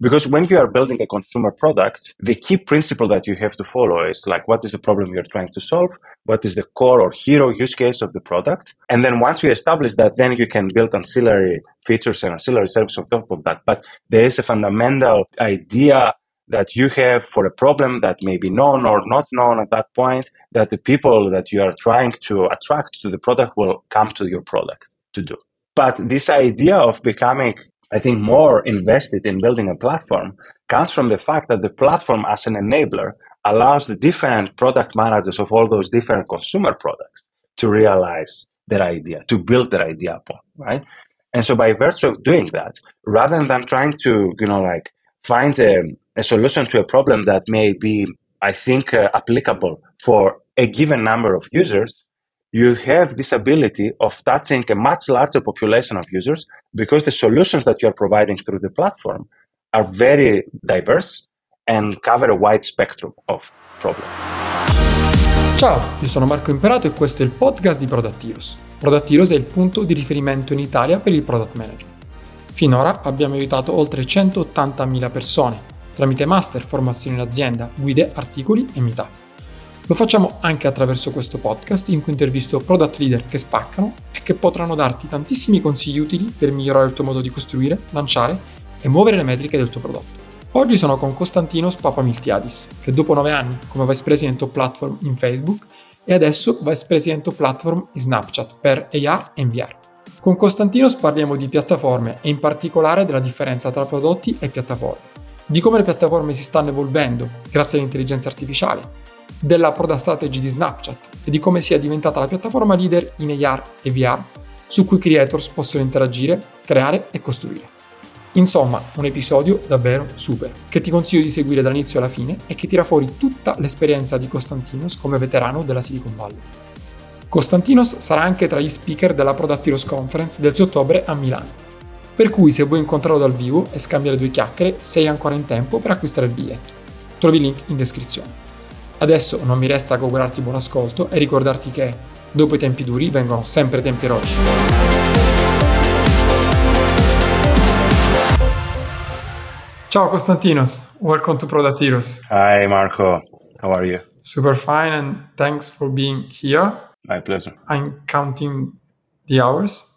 Because when you are building a consumer product, the key principle that you have to follow is like, what is the problem you're trying to solve? What is the core or hero use case of the product? And then once you establish that, then you can build ancillary features and ancillary services on top of that. But there is a fundamental idea that you have for a problem that may be known or not known at that point, that the people that you are trying to attract to the product will come to your product to do. But this idea of becoming, I think, more invested in building a platform comes from the fact that the platform as an enabler allows the different product managers of all those different consumer products to realize their idea, to build their idea upon, right? And so by virtue of doing that, rather than trying to, you know, like find a, a solution to a problem that may be, I think, uh, applicable for a given number of users, you have this ability of touching a much larger population of users because the solutions that you are providing through the platform are very diverse and cover a wide spectrum of problems. Ciao, io sono Marco Imperato e questo è il podcast di Product Heroes. Product Heroes è il punto di riferimento in Italia per il product management. Finora abbiamo aiutato oltre 180.000 persone tramite master, formazioni in azienda, guide, articoli e meetup. Lo facciamo anche attraverso questo podcast in cui intervisto product leader che spaccano e che potranno darti tantissimi consigli utili per migliorare il tuo modo di costruire, lanciare e muovere le metriche del tuo prodotto. Oggi sono con Costantinos Papamiltiadis, che dopo 9 anni come Vice President of Platform in Facebook e adesso Vice President of Platform in Snapchat per AR e VR. Con Costantinos parliamo di piattaforme e in particolare della differenza tra prodotti e piattaforme, di come le piattaforme si stanno evolvendo grazie all'intelligenza artificiale, della product strategy di Snapchat e di come sia diventata la piattaforma leader in AR e VR su cui creators possono interagire, creare e costruire. Insomma, un episodio davvero super, che ti consiglio di seguire dall'inizio alla fine e che tira fuori tutta l'esperienza di Costantinos come veterano della Silicon Valley. Costantinos sarà anche tra gli speaker della Product Heroes Conference del 6 ottobre a Milano. Per cui se vuoi incontrarlo dal vivo e scambiare due chiacchiere, sei ancora in tempo per acquistare il biglietto. Trovi il link in descrizione. Adesso non mi resta che augurarti buon ascolto e ricordarti che dopo i tempi duri vengono sempre tempi eroici. Ciao Constantinos, welcome to Product Heroes. Hi Marco, how are you? Super fine and thanks for being here. My pleasure. I'm counting the hours.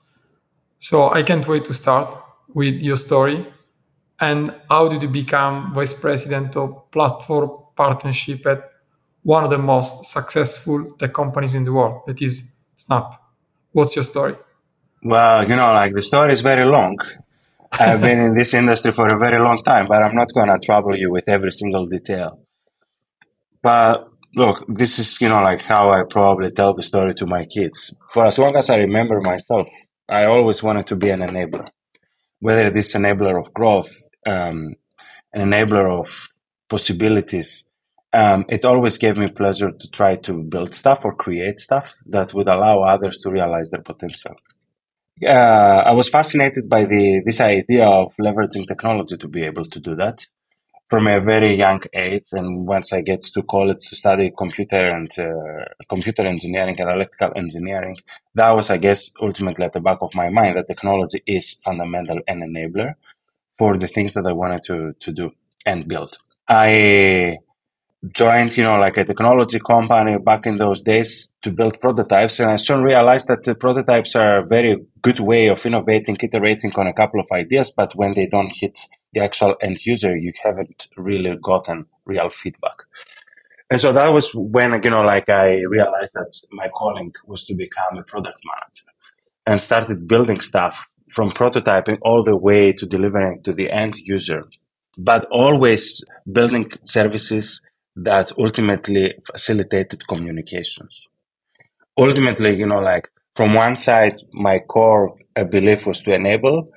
So I can't wait to start with your story. And how did you become vice president of platform partnership at one of the most successful tech companies in the world, that is Snap? What's your story? Well, you know, like the story is very long. I've been in this industry for a very long time, but I'm not going to trouble you with every single detail. But look, this is, you know, like how I probably tell the story to my kids. For as long as I remember myself, I always wanted to be an enabler, whether it is enabler of growth, um, an enabler of possibilities. Um, it always gave me pleasure to try to build stuff or create stuff that would allow others to realize their potential. Uh, I was fascinated by the this idea of leveraging technology to be able to do that from a very young age. And once I get to college to study computer and uh, computer engineering and electrical engineering, that was, I guess, ultimately at the back of my mind that technology is fundamental and enabler for the things that I wanted to to do and build. I joined, you know, like a technology company back in those days to build prototypes. And I soon realized that the prototypes are a very good way of innovating, iterating on a couple of ideas. But when they don't hit the actual end user, you haven't really gotten real feedback. And so that was when, you know, like I realized that my calling was to become a product manager and started building stuff from prototyping all the way to delivering to the end user, but always building services that ultimately facilitated communications. Ultimately, you know, like from one side, my core belief was to enable,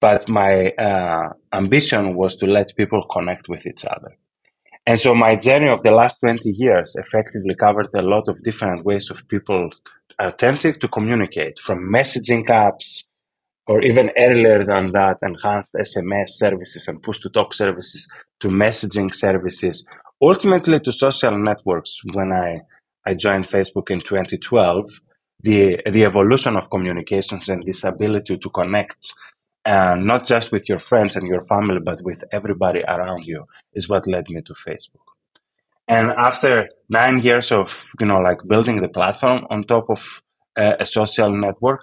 but my uh, ambition was to let people connect with each other. And so my journey of the last 20 years effectively covered a lot of different ways of people attempting to communicate from messaging apps or even earlier than that, enhanced SMS services and push to talk services to messaging services ultimately to social networks when I, I joined Facebook in 2012, the, the evolution of communications and this ability to connect and not just with your friends and your family, but with everybody around you is what led me to Facebook. And after nine years of, you know, like building the platform on top of uh, a social network,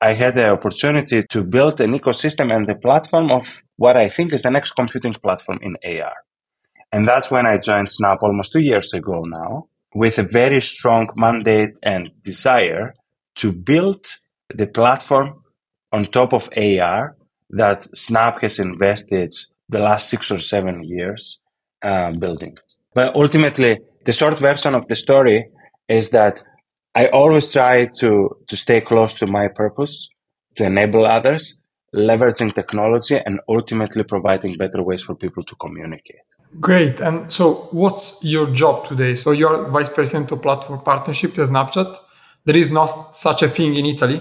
I had the opportunity to build an ecosystem and the platform of what I think is the next computing platform in AR. And that's when I joined Snap almost two years ago now with a very strong mandate and desire to build the platform on top of AR that Snap has invested the last six or seven years uh, building. But ultimately, the short version of the story is that I always try to, to stay close to my purpose, to enable others, leveraging technology, and ultimately providing better ways for people to communicate. Great. And so, what's your job today? So, you're vice president of platform partnership at Snapchat. There is not such a thing in Italy.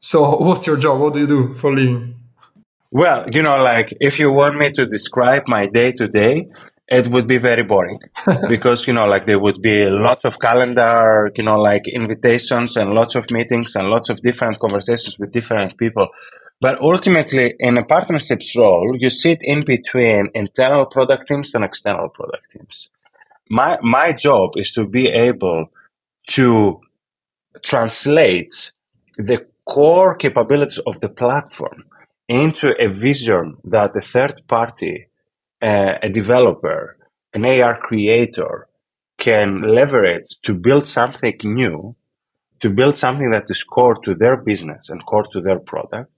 So, what's your job? What do you do for living? Well, you know, like if you want me to describe my day to day, it would be very boring because you know like there would be lots of calendar you know like invitations and lots of meetings and lots of different conversations with different people but ultimately in a partnerships role you sit in between internal product teams and external product teams my my job is to be able to translate the core capabilities of the platform into a vision that a third party uh, a developer, an AR creator can leverage to build something new, to build something that is core to their business and core to their product.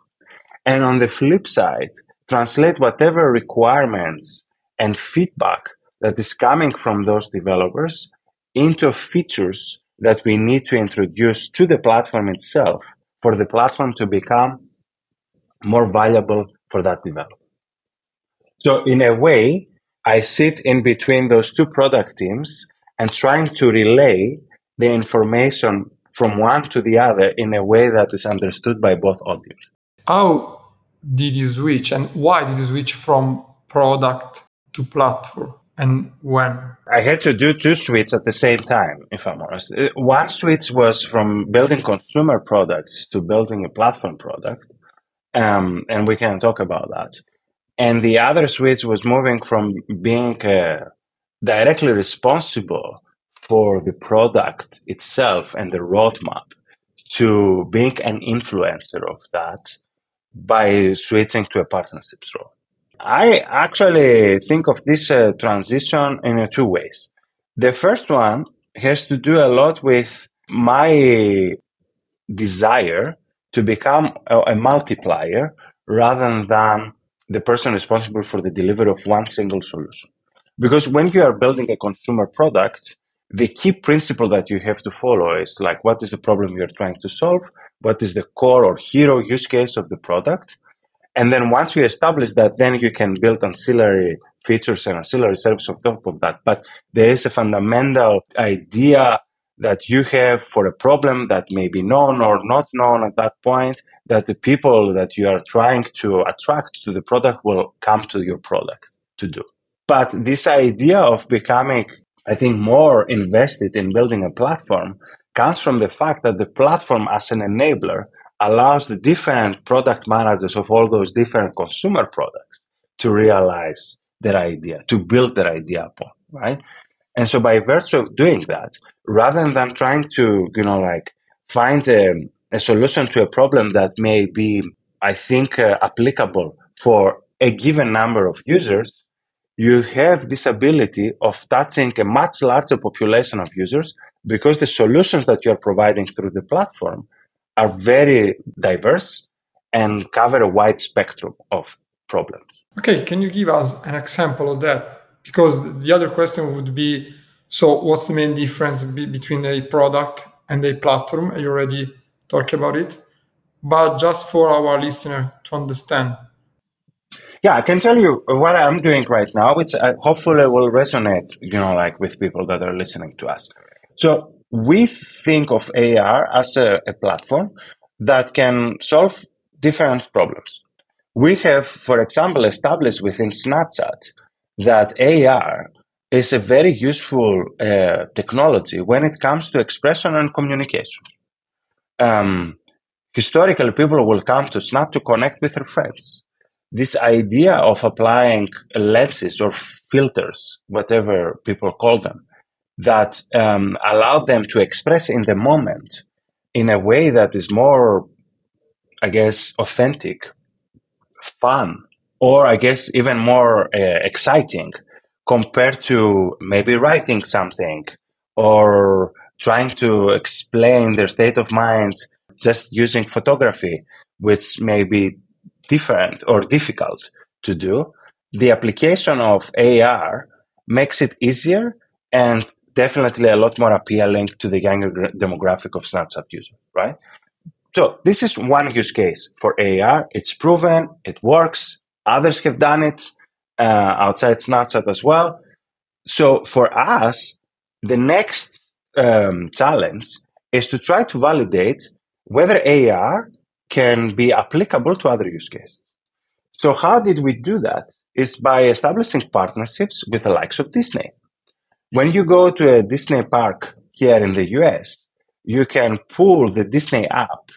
And on the flip side, translate whatever requirements and feedback that is coming from those developers into features that we need to introduce to the platform itself for the platform to become more valuable for that developer. So in a way, I sit in between those two product teams and trying to relay the information from one to the other in a way that is understood by both audiences. How did you switch and why did you switch from product to platform and when? I had to do two switches at the same time, if I'm honest. Uh, one switch was from building consumer products to building a platform product. Um, and we can talk about that. And the other switch was moving from being uh, directly responsible for the product itself and the roadmap to being an influencer of that by switching to a partnerships role. I actually think of this uh, transition in uh, two ways. The first one has to do a lot with my desire to become a, a multiplier rather than the person responsible for the delivery of one single solution. Because when you are building a consumer product, the key principle that you have to follow is like what is the problem you're trying to solve, what is the core or hero use case of the product. And then once you establish that, then you can build ancillary features and ancillary services on top of that. But there is a fundamental idea that you have for a problem that may be known or not known at that point that the people that you are trying to attract to the product will come to your product to do. But this idea of becoming, I think, more invested in building a platform comes from the fact that the platform as an enabler allows the different product managers of all those different consumer products to realize their idea, to build their idea upon, right? And so by virtue of doing that, rather than trying to, you know, like find a, a solution to a problem that may be, I think, uh, applicable for a given number of users, you have this ability of touching a much larger population of users because the solutions that you're providing through the platform are very diverse and cover a wide spectrum of problems. Okay, can you give us an example of that? because the other question would be so what's the main difference be- between a product and a platform? You already talked about it. But just for our listener to understand. Yeah i can tell you what i'm doing right now. Which uh, hopefully will resonate you know like with people that are listening to us so we think of ar as a, a platform that can solve different problems we have for example established within snapchat that AR is a very useful uh, technology when it comes to expression and communication. Um, historically, people will come to Snap to connect with their friends. this idea of applying lenses or filters, whatever people call them, that um, allow them to express in the moment in a way that is more, I guess, authentic, fun, or I guess even more uh, exciting compared to maybe writing something or trying to explain their state of mind just using photography, which may be different or difficult to do. The application of AR makes it easier and definitely a lot more appealing to the younger demographic of Snapchat users, right? So this is one use case for AR. It's proven, it works. Others have done it uh, outside Snapchat as well. So for us, the next um, challenge is to try to validate whether AR can be applicable to other use cases. So how did we do that? Is by establishing partnerships with the likes of Disney. When you go to a Disney park here in the US, you can pull the Disney app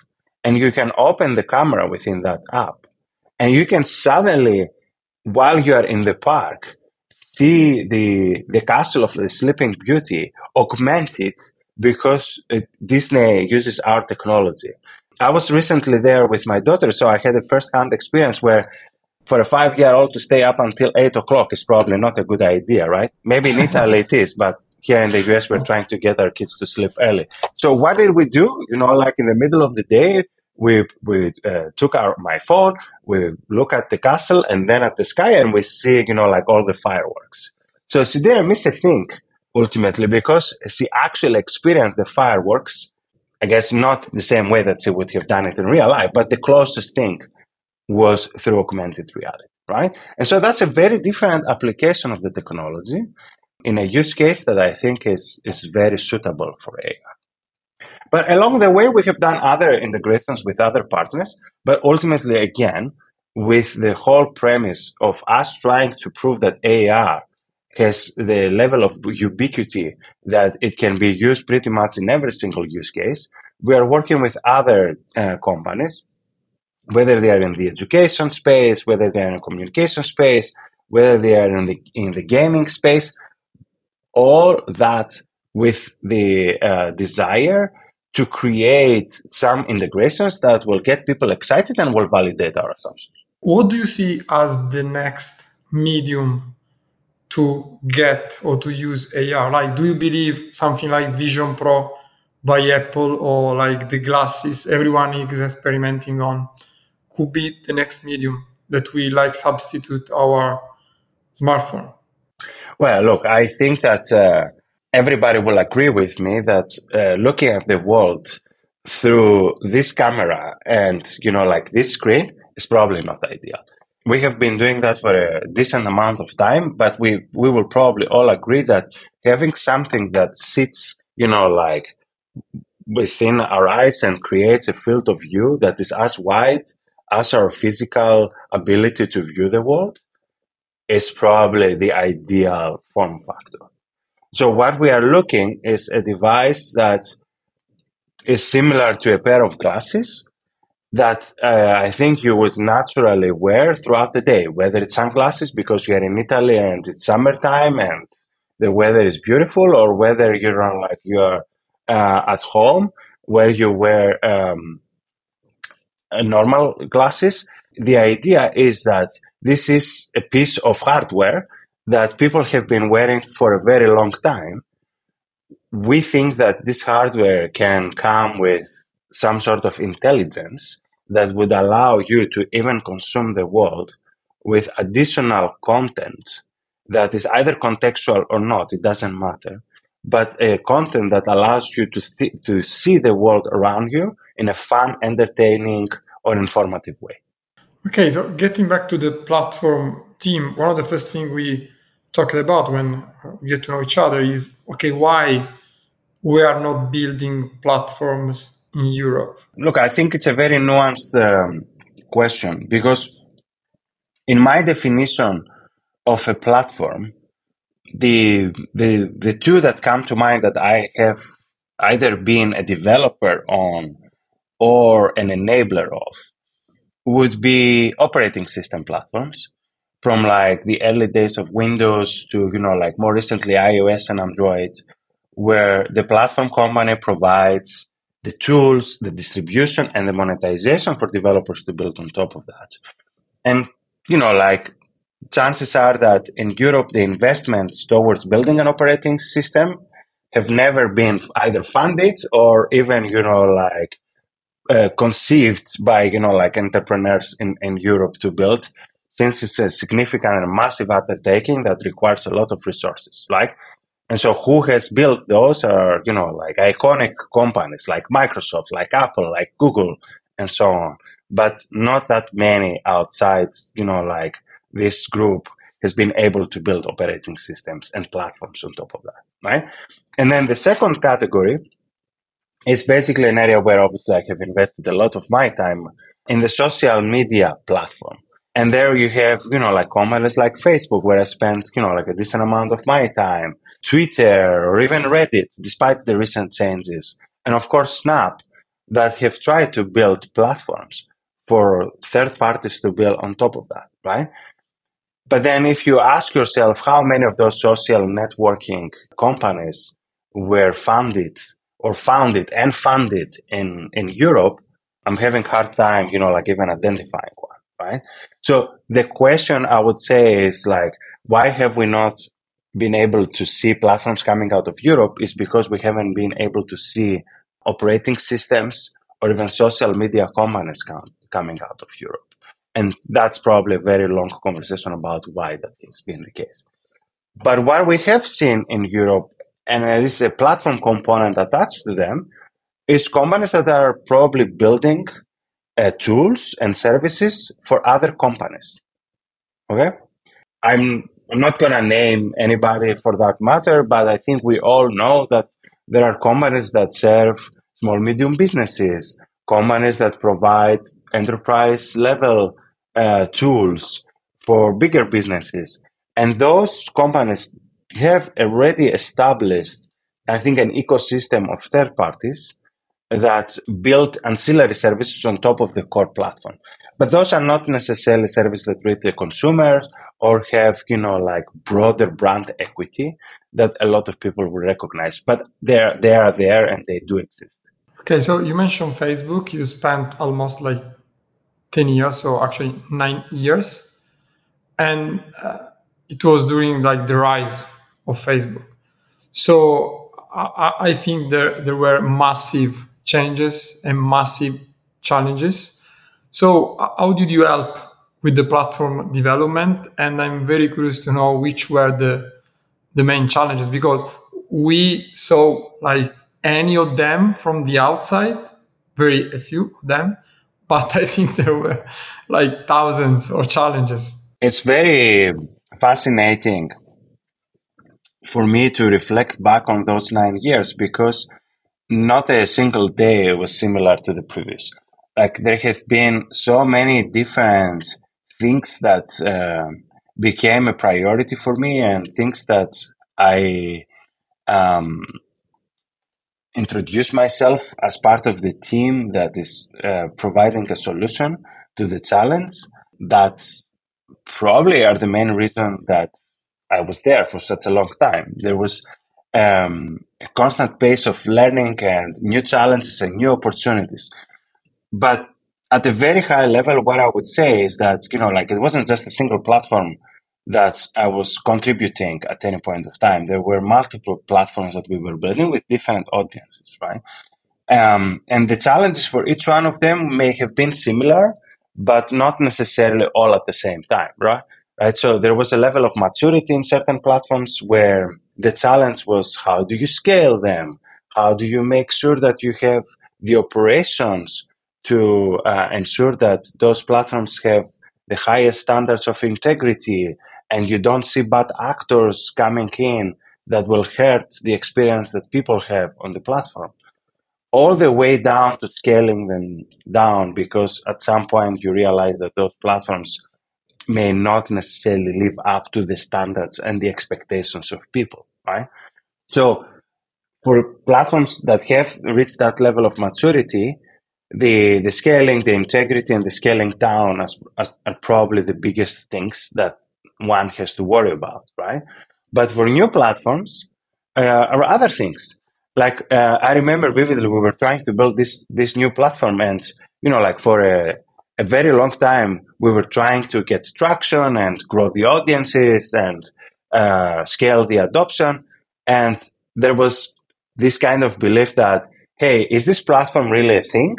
and you can open the camera within that app. And you can suddenly, while you are in the park, see the, the castle of the Sleeping Beauty augmented because it, Disney uses our technology. I was recently there with my daughter, so I had a first-hand experience where for a five-year-old to stay up until eight o'clock is probably not a good idea, right? Maybe in Italy it is, but here in the US we're trying to get our kids to sleep early. So what did we do? You know, like in the middle of the day, we we uh, took our my phone, we look at the castle and then at the sky, and we see you know like all the fireworks. So she didn't miss a thing ultimately because she actually experienced the fireworks. I guess not the same way that she would have done it in real life, but the closest thing was through augmented reality, right? And so that's a very different application of the technology in a use case that I think is is very suitable for AR. But along the way, we have done other integrations with other partners, but ultimately, again, with the whole premise of us trying to prove that AR has the level of ubiquity that it can be used pretty much in every single use case. We are working with other uh, companies, whether they are in the education space, whether they are in communication space, whether they are in the in the gaming space, all that with the uh, desire to create some integrations that will get people excited and will validate our assumptions. What do you see as the next medium to get or to use AR? Like, do you believe something like Vision Pro by Apple or like the glasses everyone is experimenting on could be the next medium that we like substitute our smartphone? Well, look, I think that uh, everybody will agree with me that uh, looking at the world through this camera and you know like this screen is probably not ideal we have been doing that for a decent amount of time but we we will probably all agree that having something that sits you know like within our eyes and creates a field of view that is as wide as our physical ability to view the world is probably the ideal form factor. So what we are looking is a device that is similar to a pair of glasses that uh, I think you would naturally wear throughout the day, whether it's sunglasses because you're in Italy and it's summertime and the weather is beautiful, or whether you're on like you're uh, at home where you wear um, Uh, normal glasses. The idea is that this is a piece of hardware that people have been wearing for a very long time. We think that this hardware can come with some sort of intelligence that would allow you to even consume the world with additional content that is either contextual or not, it doesn't matter, but a content that allows you to, th- to see the world around you in a fun, entertaining, or informative way. Okay, so getting back to the platform team, one of the first things we talked about when we get to know each other is okay, why we are not building platforms in Europe? Look, I think it's a very nuanced um, question because, in my definition of a platform, the the the two that come to mind that I have either been a developer on or an enabler of would be operating system platforms from like the early days of Windows to, you know, like more recently iOS and Android, where the platform company provides the tools, the distribution, and the monetization for developers to build on top of that. And, you know, like chances are that in Europe, the investments towards building an operating system have never been either funded or even, you know, like uh, conceived by, you know, like entrepreneurs in, in Europe to build since it's a significant and massive undertaking that requires a lot of resources. Like, and so who has built those are, you know, like iconic companies like Microsoft, like Apple, like Google, and so on. But not that many outside, you know, like this group has been able to build operating systems and platforms on top of that, right? And then the second category is basically an area where obviously I have invested a lot of my time in the social media platform. And there you have, you know, like companies like Facebook, where I spent, you know, like a decent amount of my time, Twitter, or even Reddit, despite the recent changes. And of course, Snap, that have tried to build platforms for third parties to build on top of that, right? But then if you ask yourself how many of those social networking companies were funded or founded and funded in, in Europe, I'm having hard time, you know, like even identifying one, right? So the question I would say is like, why have we not been able to see platforms coming out of Europe is because we haven't been able to see operating systems or even social media companies coming out of Europe. And that's probably a very long conversation about why that has been the case. But what we have seen in Europe, and there is a platform component attached to them, is companies that are probably building uh, tools and services for other companies. Okay? I'm, I'm not going to name anybody for that matter, but I think we all know that there are companies that serve small, medium businesses, companies that provide enterprise level uh, tools for bigger businesses. And those companies have already established, I think, an ecosystem of third parties that build ancillary services on top of the core platform. But those are not necessarily services that reach the consumer or have, you know, like broader brand equity that a lot of people will recognize. But they're, they are there and they do exist. Okay, so you mentioned Facebook. You spent almost like 10 years, so actually nine years. And uh, it was during like the rise of Facebook. So I, I think there, there were massive changes and massive challenges. So how did you help with the platform development? And I'm very curious to know which were the, the main challenges because we saw like any of them from the outside, very a few of them, but I think there were like thousands of challenges. It's very fascinating for me to reflect back on those nine years because not a single day was similar to the previous. Like there have been so many different things that uh, became a priority for me and things that I um, introduce myself as part of the team that is uh, providing a solution to the challenge that's probably are the main reason that I was there for such a long time. There was um, a constant pace of learning and new challenges and new opportunities. But at a very high level, what I would say is that, you know, like it wasn't just a single platform that I was contributing at any point of time. There were multiple platforms that we were building with different audiences, right? Um, and the challenges for each one of them may have been similar, but not necessarily all at the same time, right? Right. So there was a level of maturity in certain platforms where the challenge was how do you scale them? How do you make sure that you have the operations to uh, ensure that those platforms have the highest standards of integrity and you don't see bad actors coming in that will hurt the experience that people have on the platform all the way down to scaling them down because at some point you realize that those platforms may not necessarily live up to the standards and the expectations of people right so for platforms that have reached that level of maturity the the scaling, the integrity, and the scaling down as, as, are probably the biggest things that one has to worry about, right? But for new platforms, uh, are other things. Like uh, I remember vividly, we were trying to build this this new platform, and you know, like for a, a very long time, we were trying to get traction and grow the audiences and uh, scale the adoption. And there was this kind of belief that, hey, is this platform really a thing?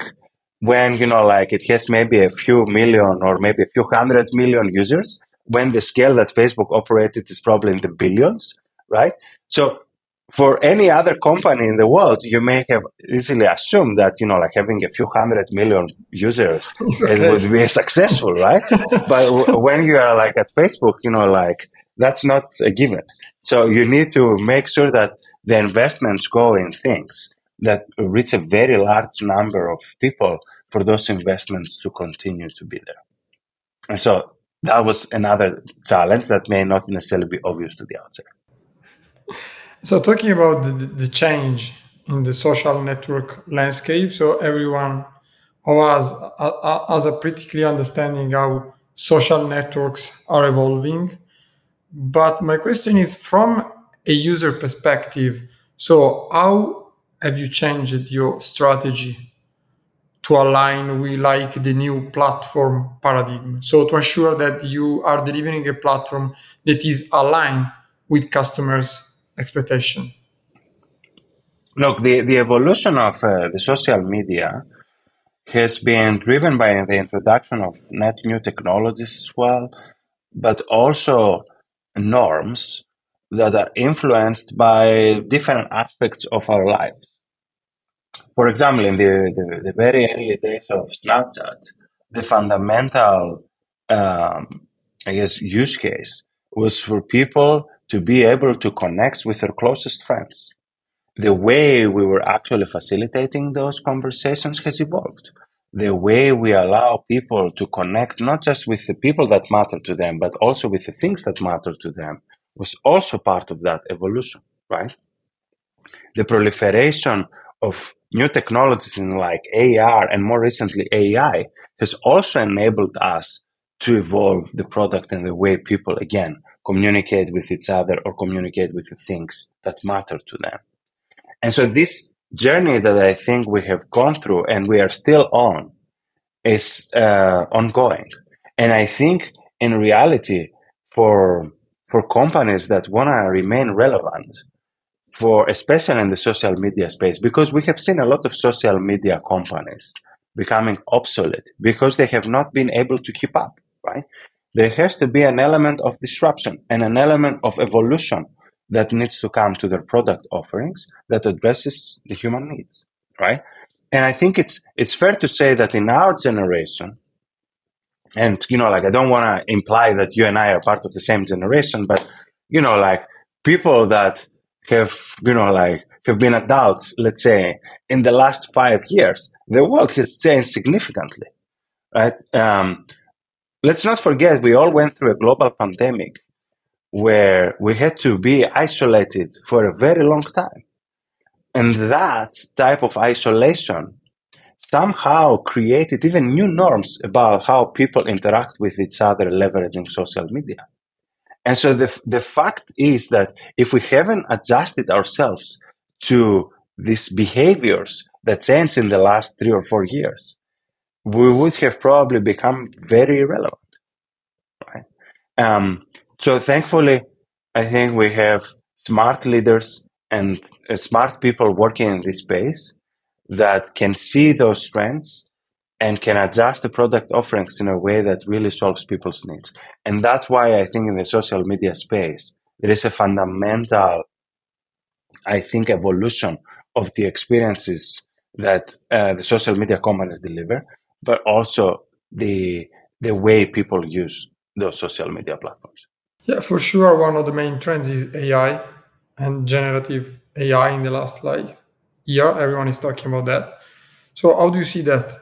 When, you know, like it has maybe a few million or maybe a few hundred million users, when the scale that Facebook operated is probably in the billions, right? So for any other company in the world, you may have easily assumed that, you know, like having a few hundred million users okay. it would be successful, right? but w- when you are like at Facebook, you know, like that's not a given. So you need to make sure that the investments go in things that reach a very large number of people for those investments to continue to be there. And so that was another challenge that may not necessarily be obvious to the outside. So, talking about the, the change in the social network landscape, so everyone of us has a pretty clear understanding how social networks are evolving. But my question is from a user perspective, so how have you changed your strategy to align with like the new platform paradigm? So to ensure that you are delivering a platform that is aligned with customers expectation? Look, the, the evolution of uh, the social media has been driven by the introduction of net new technologies as well, but also norms that are influenced by different aspects of our lives. For example, in the, the, the very early days of Snapchat, the fundamental, um, I guess, use case was for people to be able to connect with their closest friends. The way we were actually facilitating those conversations has evolved. The way we allow people to connect not just with the people that matter to them, but also with the things that matter to them was also part of that evolution, right? The proliferation of new technologies in like AR and more recently AI has also enabled us to evolve the product and the way people again communicate with each other or communicate with the things that matter to them. And so this journey that I think we have gone through and we are still on is uh, ongoing. And I think in reality, for for companies that want to remain relevant, for especially in the social media space, because we have seen a lot of social media companies becoming obsolete because they have not been able to keep up, right? There has to be an element of disruption and an element of evolution that needs to come to their product offerings that addresses the human needs, right? And I think it's it's fair to say that in our generation, and you know, like I don't want to imply that you and I are part of the same generation, but you know, like people that have you know like have been adults, let's say, in the last five years, the world has changed significantly, right? Um, let's not forget we all went through a global pandemic where we had to be isolated for a very long time. And that type of isolation somehow created even new norms about how people interact with each other leveraging social media. And so the, the fact is that if we haven't adjusted ourselves to these behaviors that changed in the last three or four years, we would have probably become very irrelevant. Right? Um, so thankfully, I think we have smart leaders and uh, smart people working in this space that can see those trends and can adjust the product offerings in a way that really solves people's needs. And that's why I think in the social media space, there is a fundamental, I think, evolution of the experiences that uh, the social media companies deliver but also the the way people use those social media platforms. Yeah, for sure. One of the main trends is AI and generative AI in the last like year. Everyone is talking about that. So how do you see that?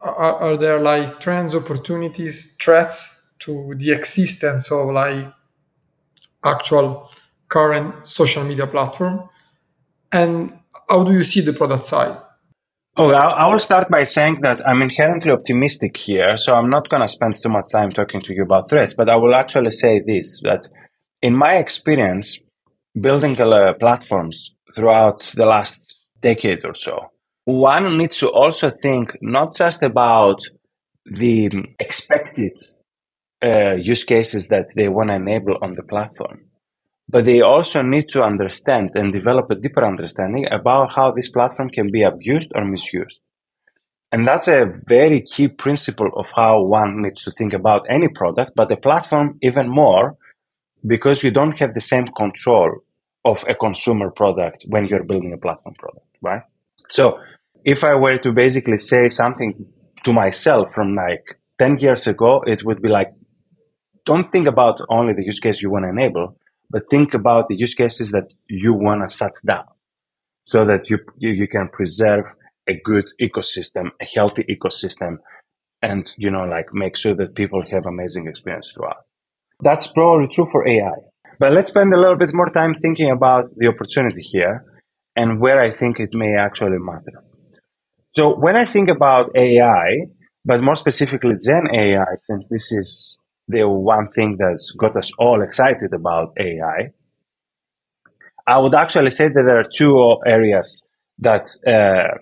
Are, are there like trends, opportunities, threats to the existence of like actual current social media platform? And how do you see the product side? Oh, I will start by saying that I'm inherently optimistic here, so I'm not going to spend too much time talking to you about threats, but I will actually say this that in my experience, building uh, platforms throughout the last decade or so, one needs to also think not just about the expected uh, use cases that they want to enable on the platform, but they also need to understand and develop a deeper understanding about how this platform can be abused or misused. And that's a very key principle of how one needs to think about any product, but the platform even more because you don't have the same control of a consumer product when you're building a platform product, right? So if I were to basically say something to myself from like 10 years ago, it would be like, don't think about only the use case you want to enable, but think about the use cases that you want to shut down so that you, you, you can preserve a good ecosystem, a healthy ecosystem, and, you know, like make sure that people have amazing experience throughout. That's probably true for AI. But let's spend a little bit more time thinking about the opportunity here and where I think it may actually matter. So when I think about AI, but more specifically Gen AI, since this is the one thing that's got us all excited about AI, I would actually say that there are two areas that uh,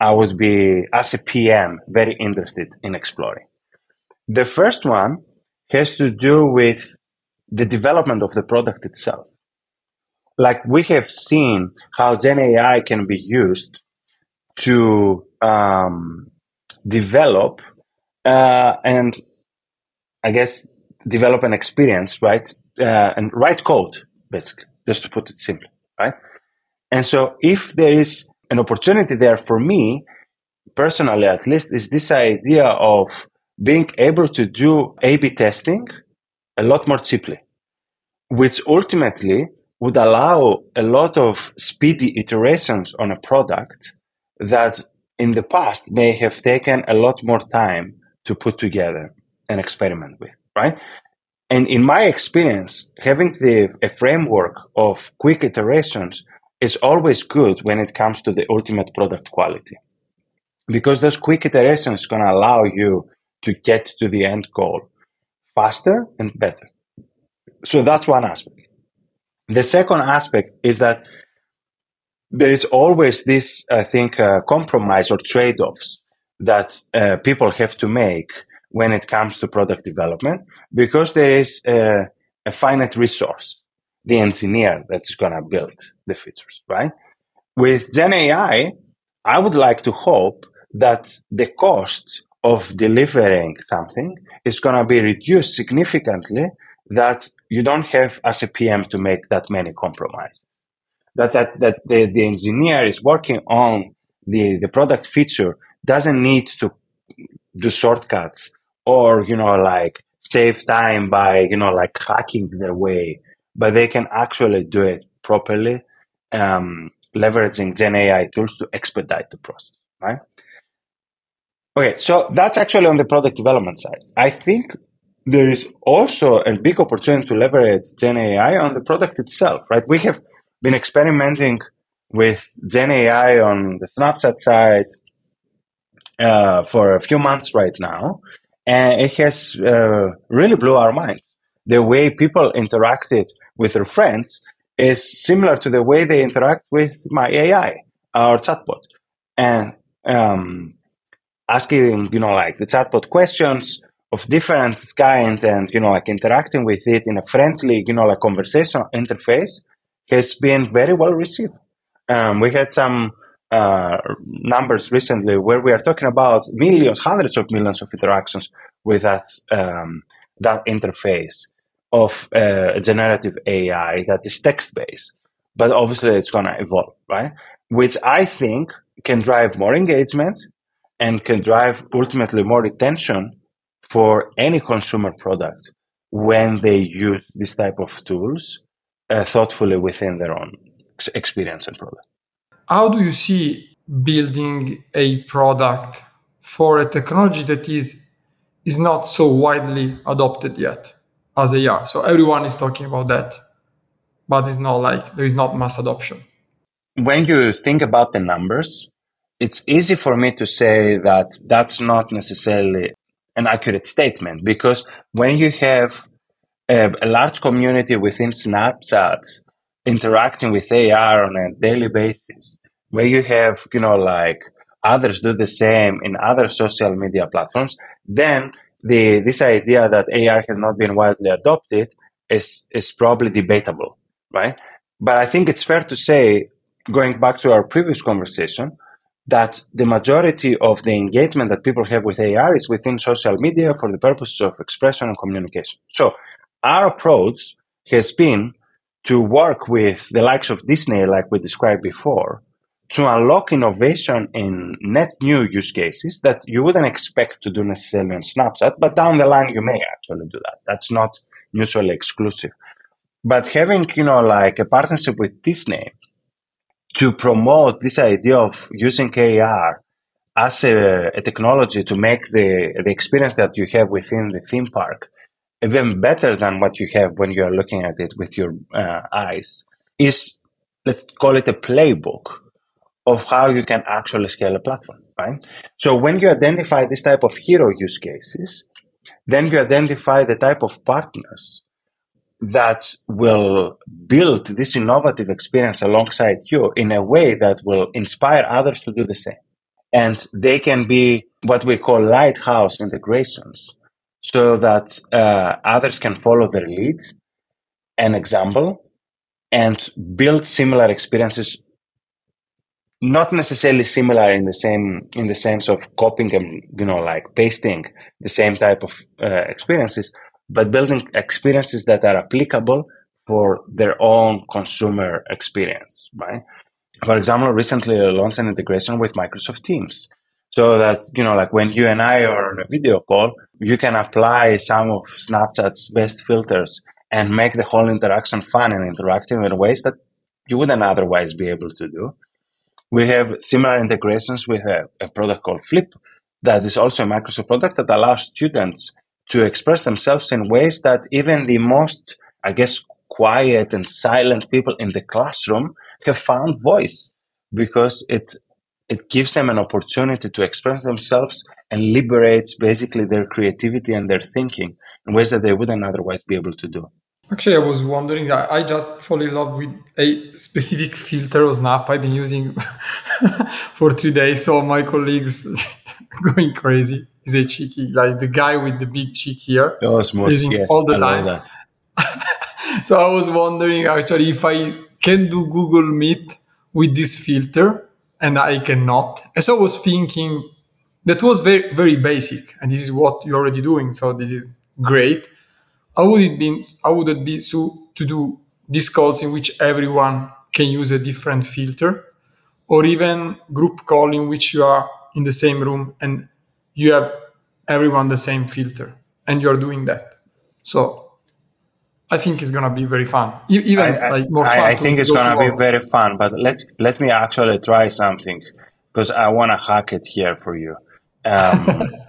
I would be, as a PM, very interested in exploring. The first one has to do with the development of the product itself. Like we have seen how Gen AI can be used to um, develop uh, and I guess develop an experience, right? Uh, and write code, basically, just to put it simply, right? And so if there is an opportunity there for me, personally at least, is this idea of being able to do A-B testing a lot more cheaply, which ultimately would allow a lot of speedy iterations on a product that in the past may have taken a lot more time to put together and experiment with, right? And in my experience, having the, a framework of quick iterations is always good when it comes to the ultimate product quality. Because those quick iterations going to allow you to get to the end goal faster and better. So that's one aspect. The second aspect is that there is always this, I think, uh, compromise or trade offs that uh, people have to make when it comes to product development because there is a, a finite resource, the engineer that's going to build the features, right? With Gen AI, I would like to hope that the cost of delivering something is going to be reduced significantly that you don't have as a PM to make that many compromises. That, that, that the, the engineer is working on the, the product feature doesn't need to do shortcuts or, you know, like save time by, you know, like hacking their way, but they can actually do it properly, um, leveraging Gen AI tools to expedite the process, right? Okay, so that's actually on the product development side. I think there is also a big opportunity to leverage Gen AI on the product itself, right? We have been experimenting with Gen AI on the Snapchat side uh, for a few months right now, and it has uh, really blew our minds. The way people interacted with their friends is similar to the way they interact with my AI, our chatbot, and um, asking, you know, like the chatbot questions of different kinds and, you know, like interacting with it in a friendly, you know, like conversational interface has been very well received. Um, we had some uh, numbers recently where we are talking about millions, hundreds of millions of interactions with that um, that interface of uh, generative AI that is text based. But obviously, it's going to evolve, right? Which I think can drive more engagement and can drive ultimately more retention for any consumer product when they use this type of tools uh, thoughtfully within their own experience and product. How do you see building a product for a technology that is is not so widely adopted yet as AR? So everyone is talking about that, but it's not like there is not mass adoption. When you think about the numbers, it's easy for me to say that that's not necessarily an accurate statement because when you have a, a large community within Snapchat interacting with AR on a daily basis, where you have, you know, like others do the same in other social media platforms, then the this idea that AR has not been widely adopted is is probably debatable, right? But I think it's fair to say, going back to our previous conversation, that the majority of the engagement that people have with AR is within social media for the purposes of expression and communication. So our approach has been to work with the likes of Disney, like we described before, to unlock innovation in net new use cases that you wouldn't expect to do necessarily on Snapchat, but down the line you may actually do that. That's not mutually exclusive. But having, you know, like a partnership with Disney to promote this idea of using AR as a, a, technology to make the, the experience that you have within the theme park even better than what you have when you are looking at it with your uh, eyes is, let's call it a playbook of how you can actually scale a platform, right? So when you identify this type of hero use cases, then you identify the type of partners that will build this innovative experience alongside you in a way that will inspire others to do the same. And they can be what we call lighthouse integrations so that uh, others can follow their lead and example and build similar experiences not necessarily similar in the same in the sense of copying and you know like pasting the same type of uh, experiences but building experiences that are applicable for their own consumer experience, right? For example, recently I launched an integration with Microsoft Teams. So that, you know, like when you and I are on a video call, you can apply some of Snapchat's best filters and make the whole interaction fun and interactive in ways that you wouldn't otherwise be able to do. We have similar integrations with a, a product called Flip that is also a Microsoft product that allows students to express themselves in ways that even the most, I guess, quiet and silent people in the classroom have found voice because it it gives them an opportunity to express themselves and liberates basically their creativity and their thinking in ways that they wouldn't otherwise be able to do. Actually, I was wondering, I just fall in love with a specific filter of Snap I've been using for three days. So my colleagues going crazy is a cheeky, like the guy with the big cheek here. Osmos, using yes, all the I time. so I was wondering actually if I can do Google Meet with this filter and I cannot. And so I was thinking that was very, very basic. And this is what you're already doing. So this is great. How would it be, how would it be so to do these calls in which everyone can use a different filter? Or even group call in which you are in the same room and you have everyone the same filter and you're doing that. So i think it's gonna be very fun. Even I, like more fun i, I think it's gonna be very fun but let let me actually try something because i want to hack it here for you. Um,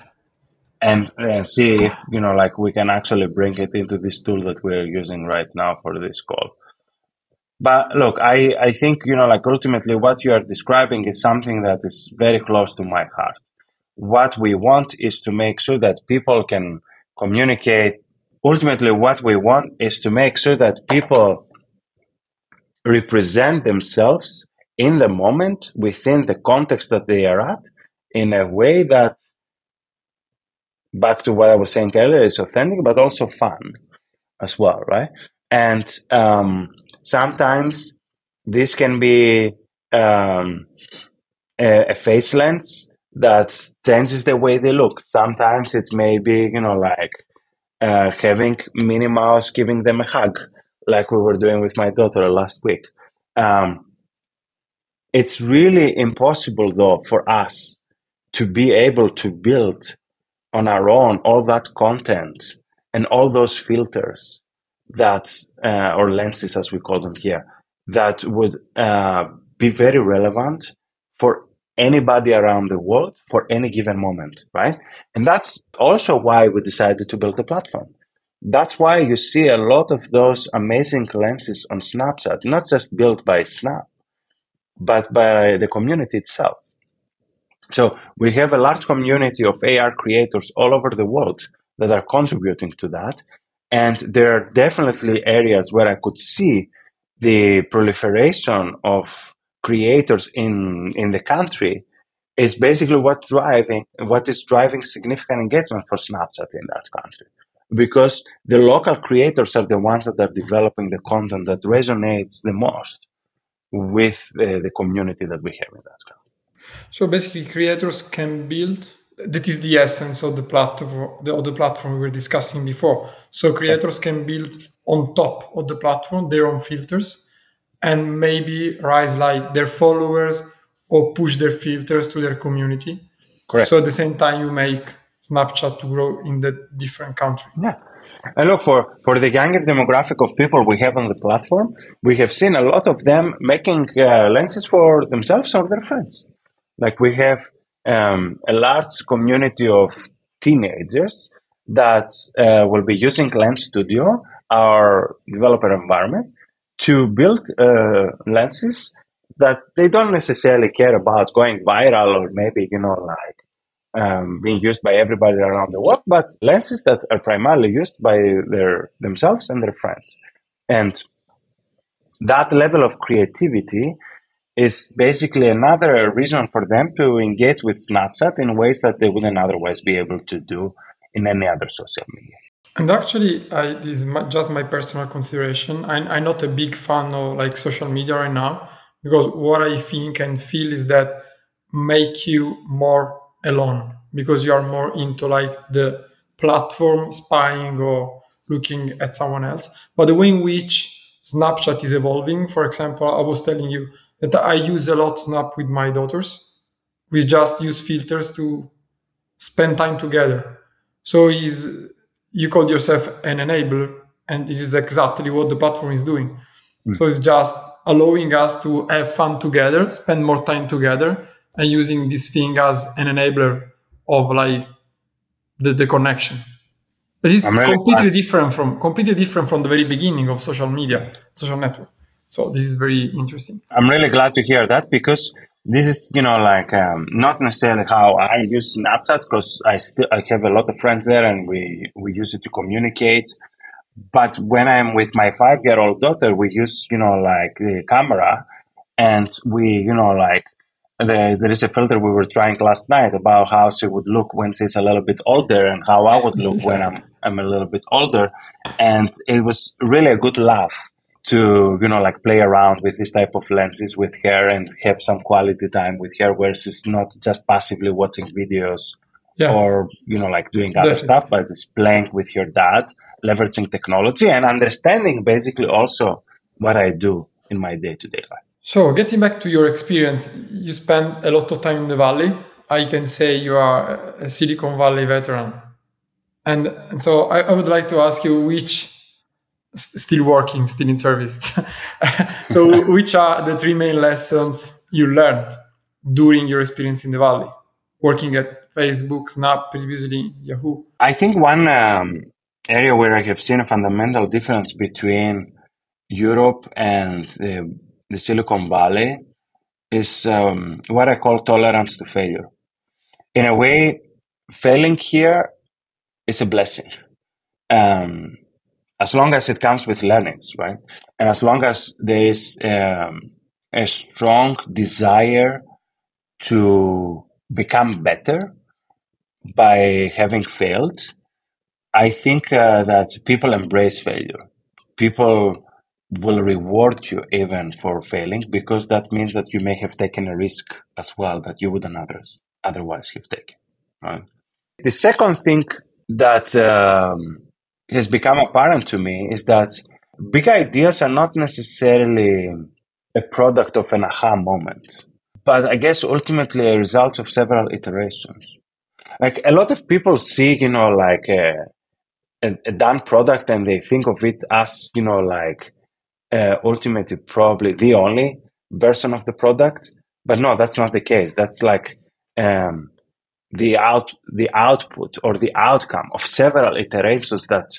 and, and see if you know like we can actually bring it into this tool that we're using right now for this call but look, I, I think, you know, like ultimately what you are describing is something that is very close to my heart. What we want is to make sure that people can communicate. Ultimately, what we want is to make sure that people represent themselves in the moment within the context that they are at in a way that, back to what I was saying earlier, it's authentic, but also fun as well, right? And, um, Sometimes this can be um, a, a, face lens that changes the way they look. Sometimes it may be, you know, like uh, having Minnie Mouse giving them a hug, like we were doing with my daughter last week. Um, it's really impossible, though, for us to be able to build on our own all that content and all those filters that, uh, or lenses as we call them here, that would uh, be very relevant for anybody around the world for any given moment, right? And that's also why we decided to build the platform. That's why you see a lot of those amazing lenses on Snapchat, not just built by Snap, but by the community itself. So we have a large community of AR creators all over the world that are contributing to that. And there are definitely areas where I could see the proliferation of creators in, in the country is basically what driving what is driving significant engagement for Snapchat in that country. Because the local creators are the ones that are developing the content that resonates the most with uh, the community that we have in that country. So basically, creators can build. That is the essence of the platform. The, of the platform we were discussing before. So creators can build on top of the platform their own filters, and maybe rise like their followers or push their filters to their community. Correct. So at the same time, you make Snapchat to grow in the different country. Yeah. And look, for, for the younger demographic of people we have on the platform, we have seen a lot of them making uh, lenses for themselves or their friends. Like we have um, a large community of teenagers that uh, will be using Lens Studio, our developer environment, to build uh, lenses that they don't necessarily care about going viral or maybe, you know, like um, being used by everybody around the world, but lenses that are primarily used by their themselves and their friends. And that level of creativity is basically another reason for them to engage with Snapchat in ways that they wouldn't otherwise be able to do in any other social media. And actually, I, this is my, just my personal consideration. I, I'm not a big fan of like social media right now because what I think and feel is that make you more alone because you are more into like the platform spying or looking at someone else. But the way in which Snapchat is evolving, for example, I was telling you that I use a lot Snap with my daughters. We just use filters to spend time together. So is you call yourself an enabler, and this is exactly what the platform is doing. Mm. So it's just allowing us to have fun together, spend more time together, and using this thing as an enabler of like the, the connection. This is completely different from completely different from the very beginning of social media, social network. So this is very interesting. I'm really glad to hear that because this is you know like um, not necessarily how I use Snapchat because I still I have a lot of friends there and we we use it to communicate. But when I'm with my five year old daughter, we use you know like the camera and we you know like there, there is a filter we were trying last night about how she would look when she's a little bit older and how I would look when I'm I'm a little bit older, and it was really a good laugh to you know like play around with this type of lenses with her and have some quality time with her, where she's not just passively watching videos yeah. or you know like doing other stuff, but it's playing with your dad, leveraging technology and understanding basically also what I do in my day to day life. So, getting back to your experience, you spent a lot of time in the Valley. I can say you are a Silicon Valley veteran. And, and so I, I would like to ask you which, still working, still in service. so, which are the three main lessons you learned during your experience in the Valley, working at Facebook, Snap, previously Yahoo? I think one um, area where I have seen a fundamental difference between Europe and the the Silicon Valley is um, what I call tolerance to failure. In a way, failing here is a blessing. Um, as long as it comes with learnings, right? And as long as there is um, a strong desire to become better by having failed, I think uh, that people embrace failure. People will reward you even for failing because that means that you may have taken a risk as well that you wouldn't others otherwise have taken. Right. The second thing that um, has become apparent to me is that big ideas are not necessarily a product of an aha moment, but I guess ultimately a result of several iterations. Like a lot of people see, you know, like a, a, a done product and they think of it as, you know, like uh, ultimately probably the only version of the product. But no, that's not the case. That's like um, the out the output or the outcome of several iterations that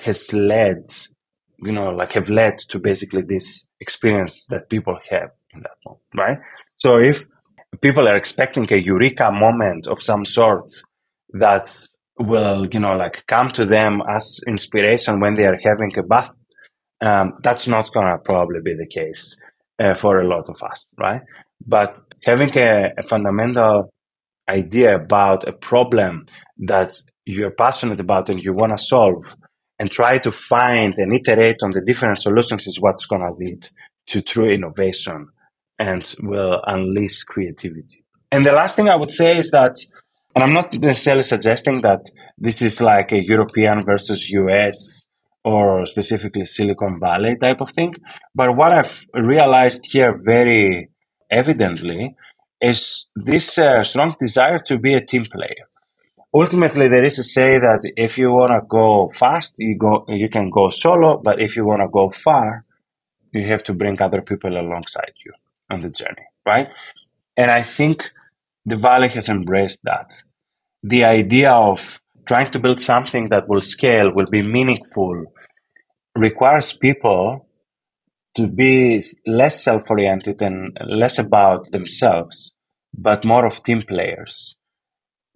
has led, you know, like have led to basically this experience that people have in that moment, right? So if people are expecting a eureka moment of some sort that will, you know, like come to them as inspiration when they are having a bath. Um, that's not to probably be the case uh, for a lot of us, right? But having a, a fundamental idea about a problem that you're passionate about and you want to solve and try to find and iterate on the different solutions is what's going to lead to true innovation and will unleash creativity. And the last thing I would say is that, and I'm not necessarily suggesting that this is like a European versus US or specifically Silicon Valley type of thing, but what I've realized here very evidently is this uh, strong desire to be a team player. Ultimately, there is a say that if you want to go fast, you go, you can go solo, but if you want to go far, you have to bring other people alongside you on the journey, right? And I think the Valley has embraced that. The idea of trying to build something that will scale, will be meaningful, requires people to be less self-oriented and less about themselves, but more of team players.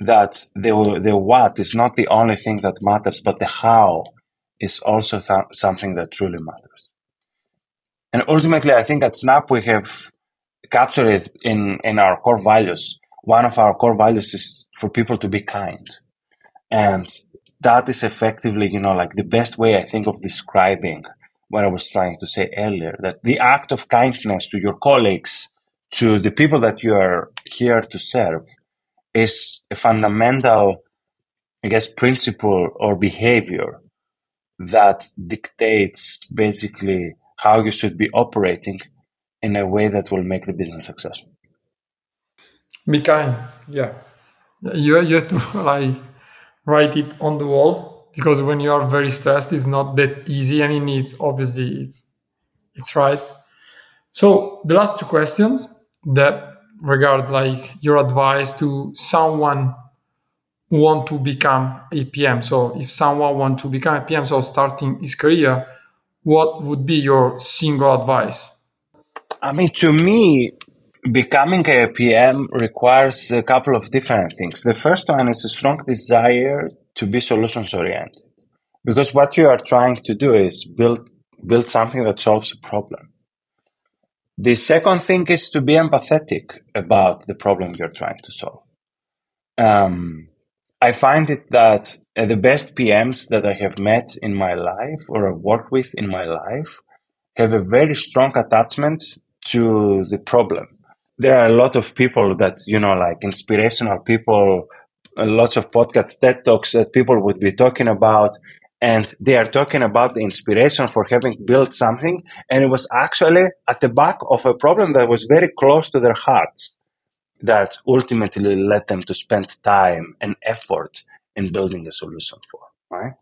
That the the what is not the only thing that matters, but the how is also th- something that truly matters. And ultimately, I think at Snap we have captured it in in our core values. One of our core values is for people to be kind, and that is effectively, you know, like the best way I think of describing what I was trying to say earlier, that the act of kindness to your colleagues, to the people that you are here to serve, is a fundamental, I guess, principle or behavior that dictates basically how you should be operating in a way that will make the business successful. Be kind, yeah. You, you have to like write it on the wall because when you are very stressed it's not that easy i mean it's obviously it's it's right so the last two questions that regard like your advice to someone want to become a pm so if someone want to become a pm so starting his career what would be your single advice? I mean to me becoming a pm requires a couple of different things. The first one is a strong desire to be solutions oriented. Because what you are trying to do is build build something that solves a problem the second thing is to be empathetic about the problem you're trying to solve um, i find it that uh, the best pms that i have met in my life or have worked with in my life have a very strong attachment to the problem there are a lot of people that you know like inspirational people lots of podcasts, TED Talks that people would be talking about. And they are talking about the inspiration for having built something. And it was actually at the back of a problem that was very close to their hearts that ultimately led them to spend time and effort in building a solution for, right?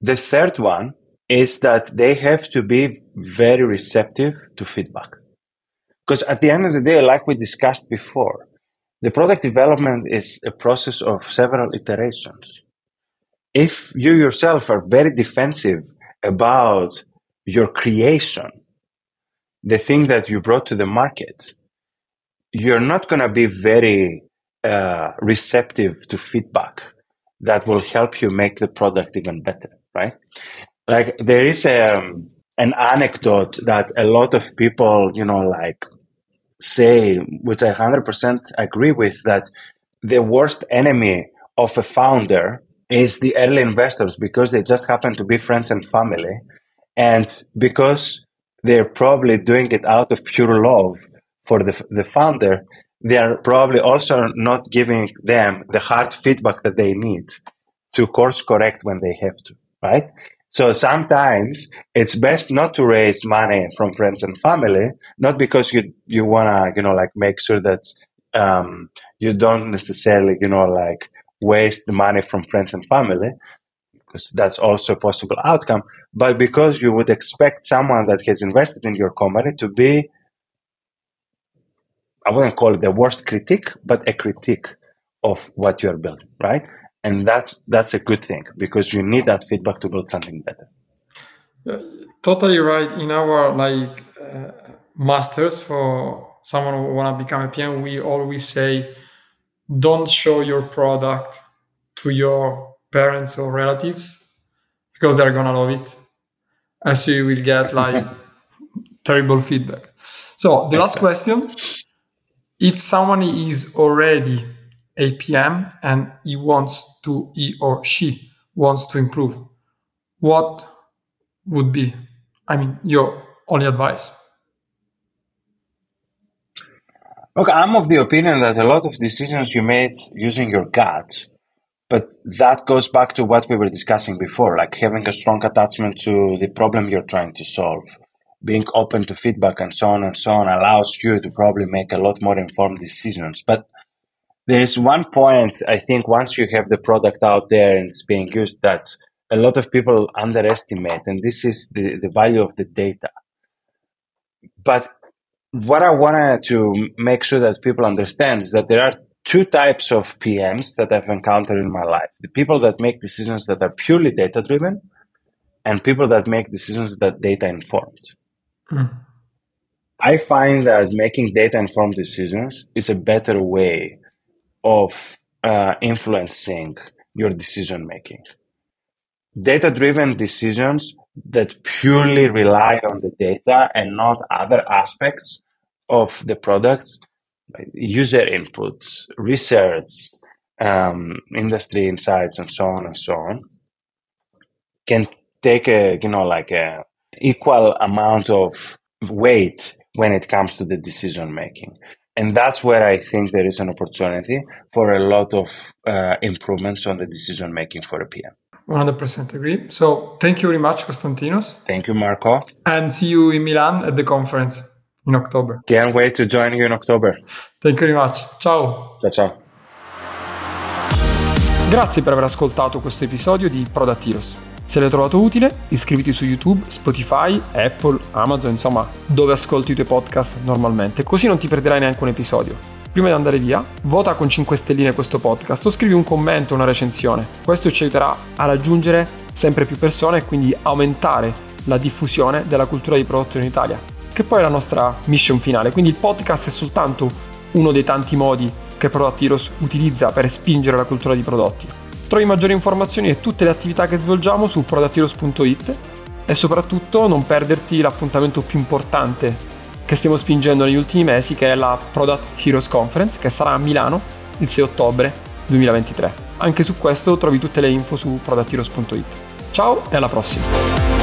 The third one is that they have to be very receptive to feedback. Because at the end of the day, like we discussed before, the product development is a process of several iterations. If you yourself are very defensive about your creation, the thing that you brought to the market, you're not going to be very uh, receptive to feedback that will help you make the product even better, right? Like there is a, um, an anecdote that a lot of people, you know, like say, which I 100% agree with, that the worst enemy of a founder is the early investors because they just happen to be friends and family. And because they're probably doing it out of pure love for the, the founder, they are probably also not giving them the hard feedback that they need to course correct when they have to, right? So sometimes it's best not to raise money from friends and family, not because you you wanna you know like make sure that um, you don't necessarily you know like waste the money from friends and family, because that's also a possible outcome, but because you would expect someone that has invested in your company to be I wouldn't call it the worst critique, but a critique of what you are building, right? and that's that's a good thing because you need that feedback to build something better. Totally right. In our like uh, masters for someone who want to become a PM, we always say, don't show your product to your parents or relatives because they're gonna love it, as you will get like terrible feedback. So the last question: If someone is already a PM and he wants to, he or she wants to improve, what would be, I mean, your only advice? Look, I'm of the opinion that a lot of decisions you made using your gut, but that goes back to what we were discussing before, like having a strong attachment to the problem you're trying to solve, being open to feedback and so on and so on allows you to probably make a lot more informed decisions. But there is one point, I think, once you have the product out there and it's being used that a lot of people underestimate, and this is the, the value of the data. But what I wanted to make sure that people understand is that there are two types of PMs that I've encountered in my life the people that make decisions that are purely data driven, and people that make decisions that data informed. Mm. I find that making data informed decisions is a better way of uh, influencing your decision making. Data driven decisions that purely rely on the data and not other aspects of the product, user inputs, research, um, industry insights, and so on and so on, can take a you know like a equal amount of weight when it comes to the decision making. And that's where I think there is an opportunity for a lot of uh, improvements on the decision making for a PM. 100% agree. So thank you very much, Konstantinos. Thank you, Marco. And see you in Milan at the conference in October. Can't wait to join you in October. Thank you very much. Ciao. Ciao ciao. Grazie per aver ascoltato questo episodio di Product Heroes. Se l'hai trovato utile, iscriviti su YouTube, Spotify, Apple, Amazon, insomma, dove ascolti i tuoi podcast normalmente, così non ti perderai neanche un episodio. Prima di andare via, vota con 5 stelline questo podcast o scrivi un commento, una recensione. Questo ci aiuterà a raggiungere sempre più persone e quindi aumentare la diffusione della cultura di prodotto in Italia, che poi è la nostra mission finale. Quindi il podcast è soltanto uno dei tanti modi che Product Heroes utilizza per spingere la cultura di prodotti. Trovi maggiori informazioni e tutte le attività che svolgiamo su productheroes.it e soprattutto non perderti l'appuntamento più importante che stiamo spingendo negli ultimi mesi che è la Product Heroes Conference che sarà a Milano il 6 ottobre 2023. Anche su questo trovi tutte le info su productheroes.it. Ciao e alla prossima!